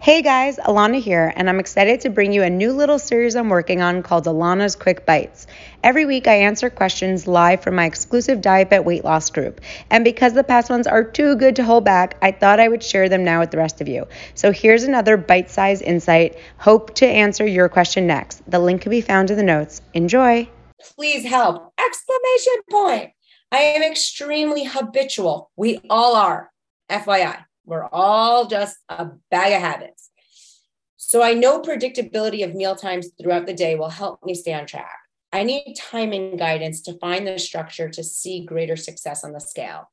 Hey guys, Ilana here, and I'm excited to bring you a new little series I'm working on called Ilana's Quick Bites. Every week, I answer questions live from my exclusive Diet Bet Weight Loss group. And because the past ones are too good to hold back, I thought I would share them now with the rest of you. So here's another bite sized insight. Hope to answer your question next. The link can be found in the notes. Enjoy. Please help! Exclamation point. I am extremely habitual. We all are. FYI. We're all just a bag of habits. So I know predictability of meal times throughout the day will help me stay on track. I need timing guidance to find the structure to see greater success on the scale.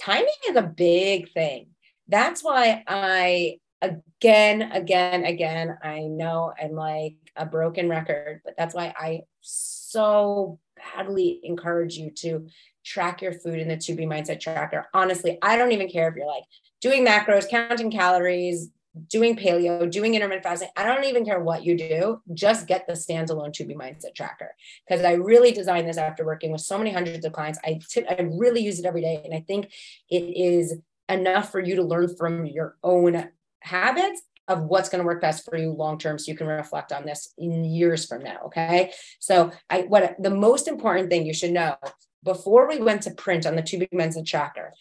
Timing is a big thing. That's why I, again, again, again, I know I'm like a broken record, but that's why I so badly encourage you to track your food in the 2B mindset tracker. Honestly, I don't even care if you're like, doing macros, counting calories, doing paleo, doing intermittent fasting. I don't even care what you do. Just get the standalone 2B mindset tracker because I really designed this after working with so many hundreds of clients. I, t- I really use it every day. And I think it is enough for you to learn from your own habits of what's going to work best for you long term so you can reflect on this in years from now okay so i what the most important thing you should know before we went to print on the 2B mindset tracker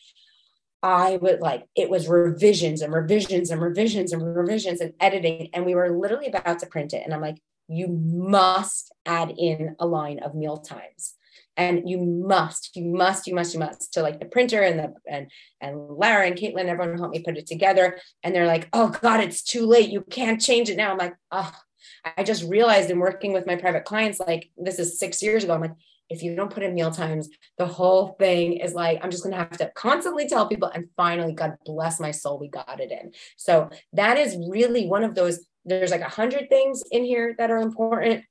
I would like it was revisions and revisions and revisions and revisions and editing. And we were literally about to print it. And I'm like, you must add in a line of meal times. And you must, you must, you must, you must to like the printer and the and and Lara and Caitlin, everyone helped me put it together. And they're like, oh God, it's too late. You can't change it now. I'm like, oh, I just realized in working with my private clients, like this is six years ago. I'm like, if you don't put in meal times, the whole thing is like, I'm just going to have to constantly tell people. And finally, God bless my soul, we got it in. So that is really one of those. There's like a hundred things in here that are important,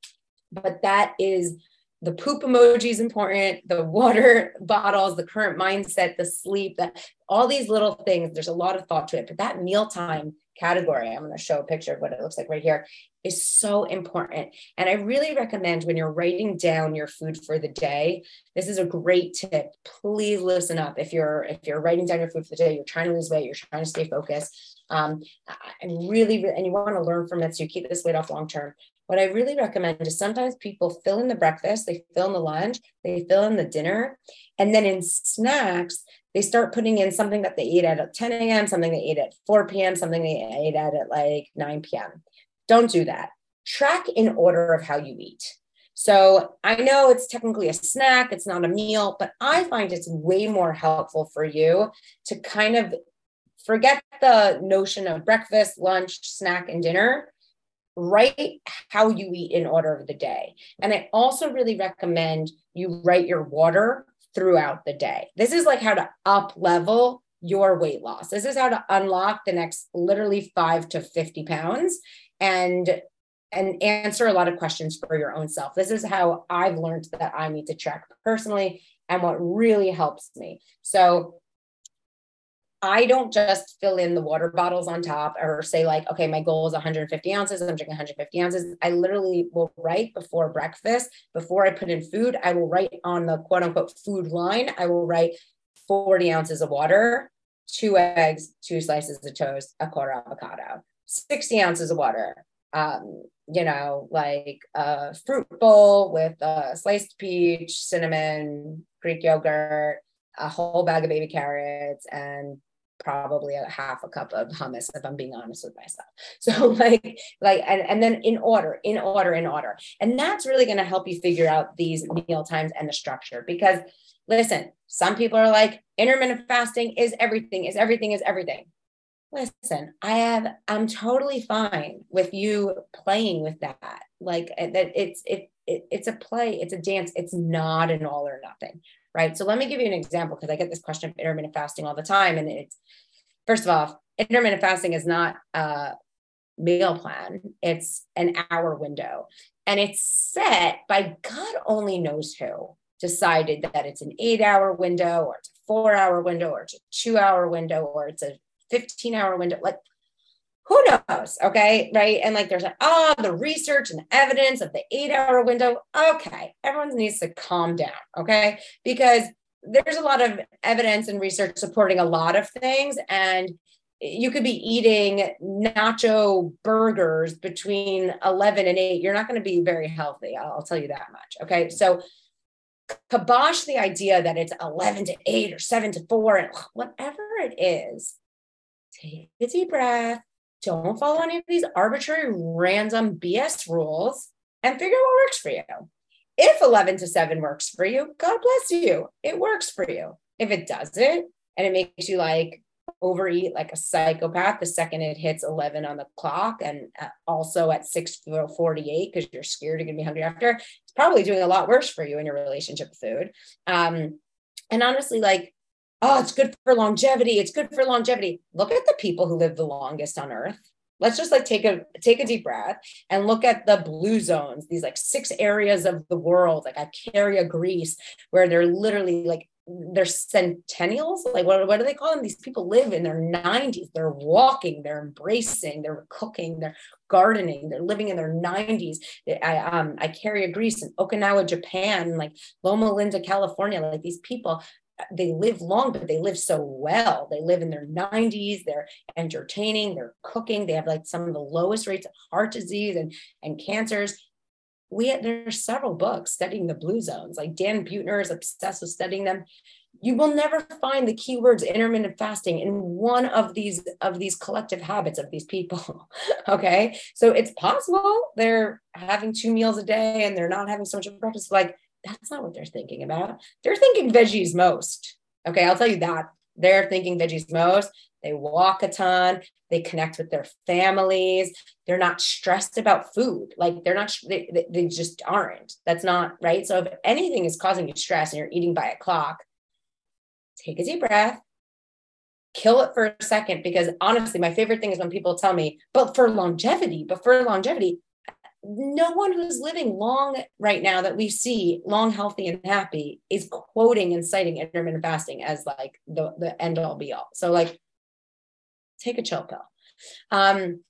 but that is the poop emoji is important, the water bottles, the current mindset, the sleep, that all these little things. There's a lot of thought to it, but that mealtime category, I'm going to show a picture of what it looks like right here, is so important. And I really recommend when you're writing down your food for the day, this is a great tip. Please listen up. If you're if you're writing down your food for the day, you're trying to lose weight, you're trying to stay focused, um, and really, and you want to learn from it so you keep this weight off long term. What I really recommend is sometimes people fill in the breakfast, they fill in the lunch, they fill in the dinner, and then in snacks, they start putting in something that they ate at 10 a.m., something they ate at 4 p.m., something they ate at, at like 9 p.m. Don't do that. Track in order of how you eat. So I know it's technically a snack, it's not a meal, but I find it's way more helpful for you to kind of forget the notion of breakfast, lunch, snack, and dinner. Write how you eat in order of the day. And I also really recommend you write your water throughout the day. This is like how to up level your weight loss. This is how to unlock the next literally five to 50 pounds and and answer a lot of questions for your own self. This is how I've learned that I need to track personally and what really helps me. So I don't just fill in the water bottles on top or say, like, okay, my goal is 150 ounces. I'm drinking 150 ounces. I literally will write before breakfast, before I put in food, I will write on the quote unquote food line, I will write 40 ounces of water, two eggs, two slices of toast, a quarter avocado, 60 ounces of water. Um, you know, like a fruit bowl with a sliced peach, cinnamon, Greek yogurt, a whole bag of baby carrots, and probably a half a cup of hummus if i'm being honest with myself so like like and, and then in order in order in order and that's really going to help you figure out these meal times and the structure because listen some people are like intermittent fasting is everything is everything is everything listen i have i'm totally fine with you playing with that like eh, that it's it, it it's a play it's a dance it's not an all or nothing right? So let me give you an example because I get this question of intermittent fasting all the time. And it's, first of all, intermittent fasting is not a meal plan, it's an hour window. And it's set by God only knows who decided that it's an eight hour window or it's a four hour window or it's a two hour window or it's a 15 hour window. Like who knows? Okay. Right. And like there's like, oh, the research and evidence of the eight hour window. Okay. Everyone needs to calm down. Okay. Because there's a lot of evidence and research supporting a lot of things. And you could be eating nacho burgers between 11 and 8 you're not going to be very healthy i'll tell you that much okay so kibosh the idea that it's 11 to 8 or 7 to 4 and whatever it is take a deep breath. Don't follow any of these arbitrary random bs rules and figure out what works for you. If 11 to 7 works for you god bless you. It works for you. If it doesn't and it makes you like overeat like a psychopath the second it hits 11 on the clock and uh, also at 6.48 because you're scared you're going to be hungry after it's probably doing a lot worse for you in your relationship with food. Um, and honestly like oh it's good for longevity. It's good for longevity. Look at the people who live the longest on earth. Let's just like take a take a deep breath and look at the blue zones these like six areas of the world like Icaria Greece where they're literally like they're centennials. Like what, what do they call them? These people live in their 90s they're walking they're embracing they're cooking they're gardening they're living in their 90s i um Icaria Greece and okinawa japan and like loma linda california like these people they live long but they live so well they live in their 90s they're entertaining they're cooking they have like some of the lowest rates of heart disease and and cancers we had, there's several books studying the blue zones. Like Dan Buettner is obsessed with studying them. You will never find the keywords intermittent fasting in one of these of these collective habits of these people. okay, so it's possible they're having two meals a day and they're not having so much breakfast. Like that's not what they're thinking about. They're thinking veggies most. Okay, I'll tell you that they're thinking veggies most. They walk a ton. They connect with their families. They're not stressed about food. Like they're not, they, they just aren't. That's not right. So if anything is causing you stress and you're eating by a clock, take a deep breath, kill it for a second. Because honestly, my favorite thing is when people tell me, but for longevity, but for longevity, no one who's living long right now that we see long healthy and happy is quoting and citing intermittent fasting as like the, the end all be all so like take a chill pill. Um,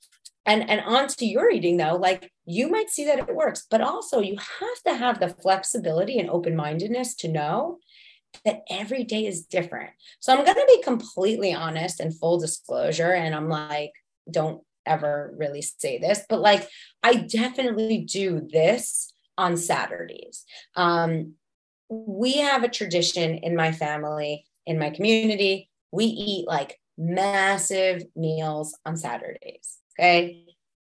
and and on to your eating though, like you might see that it works, but also you have to have the flexibility and open mindedness to know that every day is different. So I'm going to be completely honest and full disclosure. And I'm like, don't ever really say this, but like, I definitely do this on Saturdays. Um, we have a tradition in my family, in my community. We eat like massive meals on Saturdays. Okay.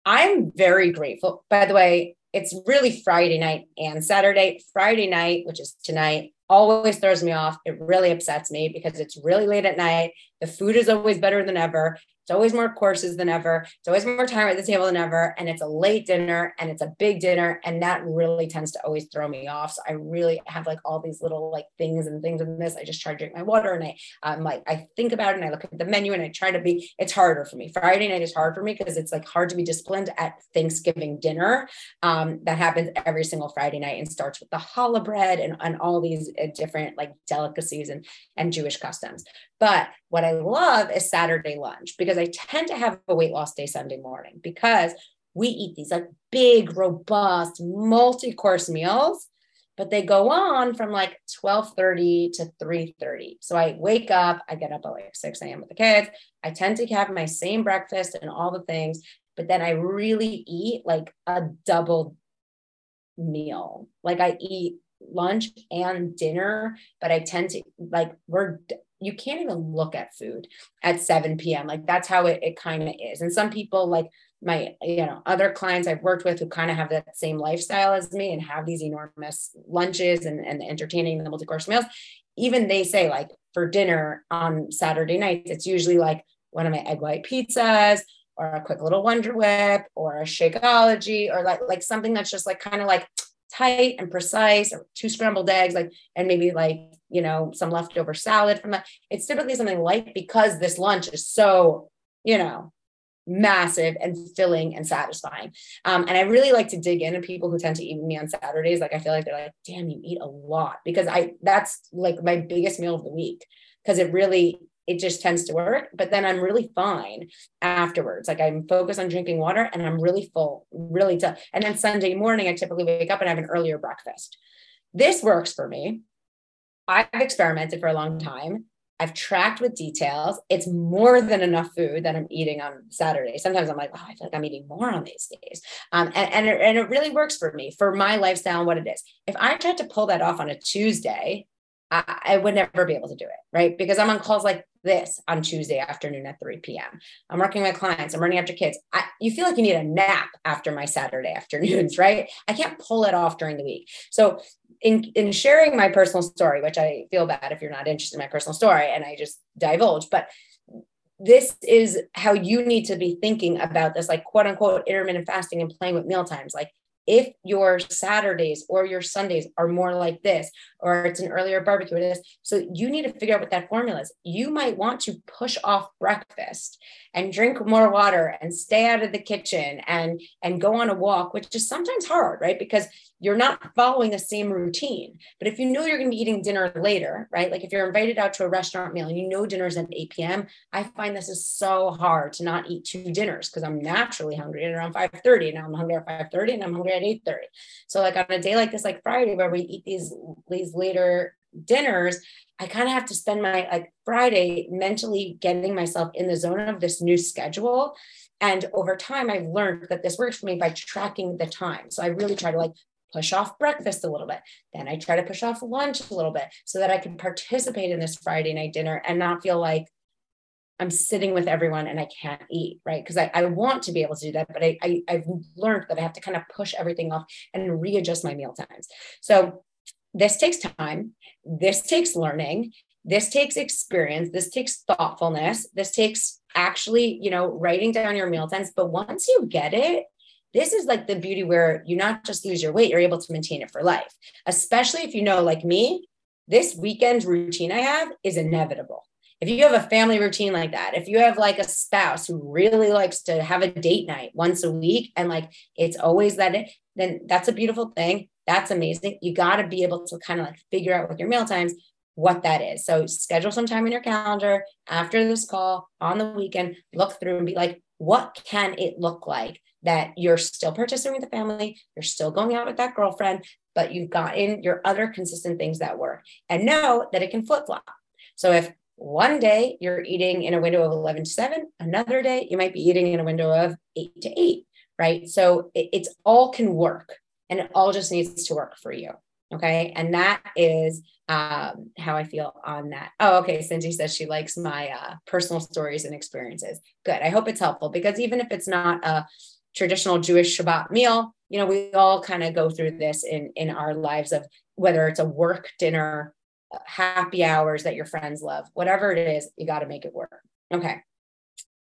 I'm very grateful. By the way, it's really Friday night and Saturday. Friday night, which is tonight, always throws me off. It really upsets me because it's really late at night. The food is always better than ever. It's always more courses than ever. It's always more time at the table than ever. And it's a late dinner and it's a big dinner. And that really tends to always throw me off. So I really have like all these little like things and things in this. I just try to drink my water and I um like I think about it and I look at the menu and I try to be, it's harder for me. Friday night is hard for me because it's like hard to be disciplined at Thanksgiving dinner. Um, that happens every single Friday night and starts with the challah bread and, and all these uh, different like delicacies and, and Jewish customs. But what I love is Saturday lunch because I tend to have a weight loss day Sunday morning because we eat these like big, robust, multi-course meals, but they go on from like 12:30 to 3:30. So I wake up, I get up at like 6 a.m. with the kids. I tend to have my same breakfast and all the things, but then I really eat like a double meal. Like I eat lunch and dinner, but I tend to like we're you can't even look at food at 7 p.m. Like that's how it, it kind of is. And some people like my, you know, other clients I've worked with who kind of have that same lifestyle as me and have these enormous lunches and, and entertaining the multi-course meals. Even they say like for dinner on Saturday nights, it's usually like one of my egg white pizzas or a quick little wonder whip or a shakeology or like like something that's just like kind of like tight and precise or two scrambled eggs like and maybe like you know some leftover salad from that. It's typically something light because this lunch is so you know massive and filling and satisfying. Um, and i really like to dig into people who tend to eat me on saturdays. Like i feel like they're like damn you eat a lot. Because i that's like my biggest meal of the week. Because it really it just tends to work. But then I'm really fine afterwards. Like I'm focused on drinking water and I'm really full, really tough. And then Sunday morning, I typically wake up and have an earlier breakfast. This works for me. I've experimented for a long time. I've tracked with details. It's more than enough food that I'm eating on Saturday. Sometimes I'm like, oh, I feel like I'm eating more on these days. Um, and, and, it, and it really works for me, for my lifestyle and what it is. If I tried to pull that off on a Tuesday, I, I would never be able to do it, right? Because I'm on calls like this on Tuesday afternoon at 3 p.m. I'm working with clients, I'm running after kids. I, you feel like you need a nap after my Saturday afternoons, right? I can't pull it off during the week. So in, in sharing my personal story, which I feel bad if you're not interested in my personal story and I just divulge, but this is how you need to be thinking about this, like quote unquote intermittent fasting and playing with meal times. Like if your Saturdays or your Sundays are more like this, or it's an earlier barbecue, it is. So you need to figure out what that formula is. You might want to push off breakfast and drink more water and stay out of the kitchen and and go on a walk, which is sometimes hard, right? Because you're not following the same routine. But if you know you're going to be eating dinner later, right? Like if you're invited out to a restaurant meal and you know dinner's at 8 p.m., I find this is so hard to not eat two dinners because I'm naturally hungry at around 5:30. Now I'm hungry at 5:30 and I'm hungry at 8:30. So like on a day like this, like Friday, where we eat these these later dinners, I kind of have to spend my like Friday mentally getting myself in the zone of this new schedule. And over time, I've learned that this works for me by tracking the time. So I really try to like push off breakfast a little bit. Then I try to push off lunch a little bit so that I can participate in this Friday night dinner and not feel like I'm sitting with everyone and I can't eat, right? Because I, I want to be able to do that, but I, I I've learned that I have to kind of push everything off and readjust my meal times. So this takes time. This takes learning. This takes experience. This takes thoughtfulness. This takes actually, you know, writing down your meal times. But once you get it, this is like the beauty where you not just lose your weight, you're able to maintain it for life. Especially if you know, like me, this weekend routine I have is inevitable. If you have a family routine like that, if you have like a spouse who really likes to have a date night once a week and like it's always that, then that's a beautiful thing. That's amazing. You got to be able to kind of like figure out with your meal times what that is. So schedule some time in your calendar after this call on the weekend, look through and be like, what can it look like that you're still participating with the family, you're still going out with that girlfriend, but you've gotten your other consistent things that work and know that it can flip flop. So if one day you're eating in a window of 11 to 7, another day you might be eating in a window of 8 to 8, right? So it, it's all can work and it all just needs to work for you. Okay. And that is um, how I feel on that. Oh, okay. Cindy says she likes my uh, personal stories and experiences. Good. I hope it's helpful because even if it's not a traditional Jewish Shabbat meal, you know, we all kind of go through this in in our lives of whether it's a work dinner, happy hours that your friends love, whatever it is, you got to make it work. Okay.